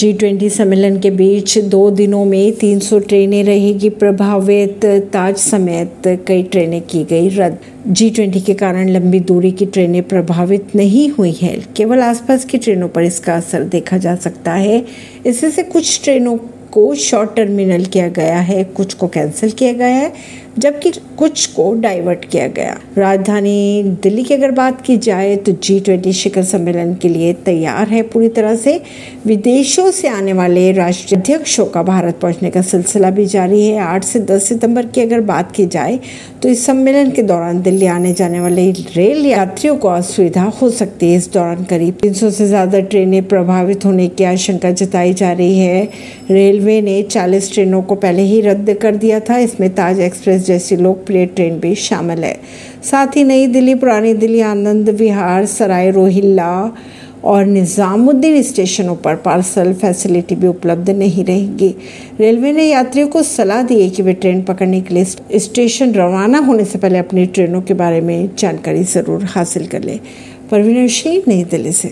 G twenty सम्मेलन के बीच दो दिनों में 300 ट्रेनें रहेगी। प्रभावित ताज समेत कई ट्रेनें की गई रद्द। जी ट्वेंटी के कारण लंबी दूरी की ट्रेनें प्रभावित नहीं हुई हैं। केवल आसपास की ट्रेनों पर इसका असर देखा जा सकता है। इससे कुछ ट्रेनों को शॉर्ट टर्मिनल किया गया है, कुछ को कैंसिल किया गया है। जबकि कुछ को डाइवर्ट किया गया। राजधानी दिल्ली की अगर बात की जाए तो जी ट्वेंटी शिखर सम्मेलन के लिए तैयार है पूरी तरह से। विदेशों से आने वाले राष्ट्रीय अध्यक्षों का भारत पहुँचने का सिलसिला भी जारी है। आठ से दस सितंबर की अगर बात की जाए तो इस सम्मेलन के दौरान दिल्ली आने जाने वाले रेल यात्रियों को असुविधा हो सकती है। इस दौरान करीब तीन सौ से ज़्यादा ट्रेनें प्रभावित होने की आशंका जताई जा रही है। रेलवे ने चालीस ट्रेनों को पहले ही रद्द कर दिया था। इसमें ताज एक्सप्रेस एक्सप्रेस जैसी लोकप्रिय ट्रेन भी शामिल है। साथ ही नई दिल्ली, पुरानी दिल्ली, आनंद विहार, सराय, रोहिल्ला और निज़ामुद्दीन स्टेशनों पर पार्सल फैसिलिटी भी उपलब्ध नहीं रहेगी। रेलवे ने यात्रियों को सलाह दी है कि वे ट्रेन पकड़ने के लिए स्टेशन रवाना होने से पहले अपनी ट्रेनों के बारे में जानकारी ज़रूर हासिल कर लें। परवीन सिंह, नई दिल्ली से।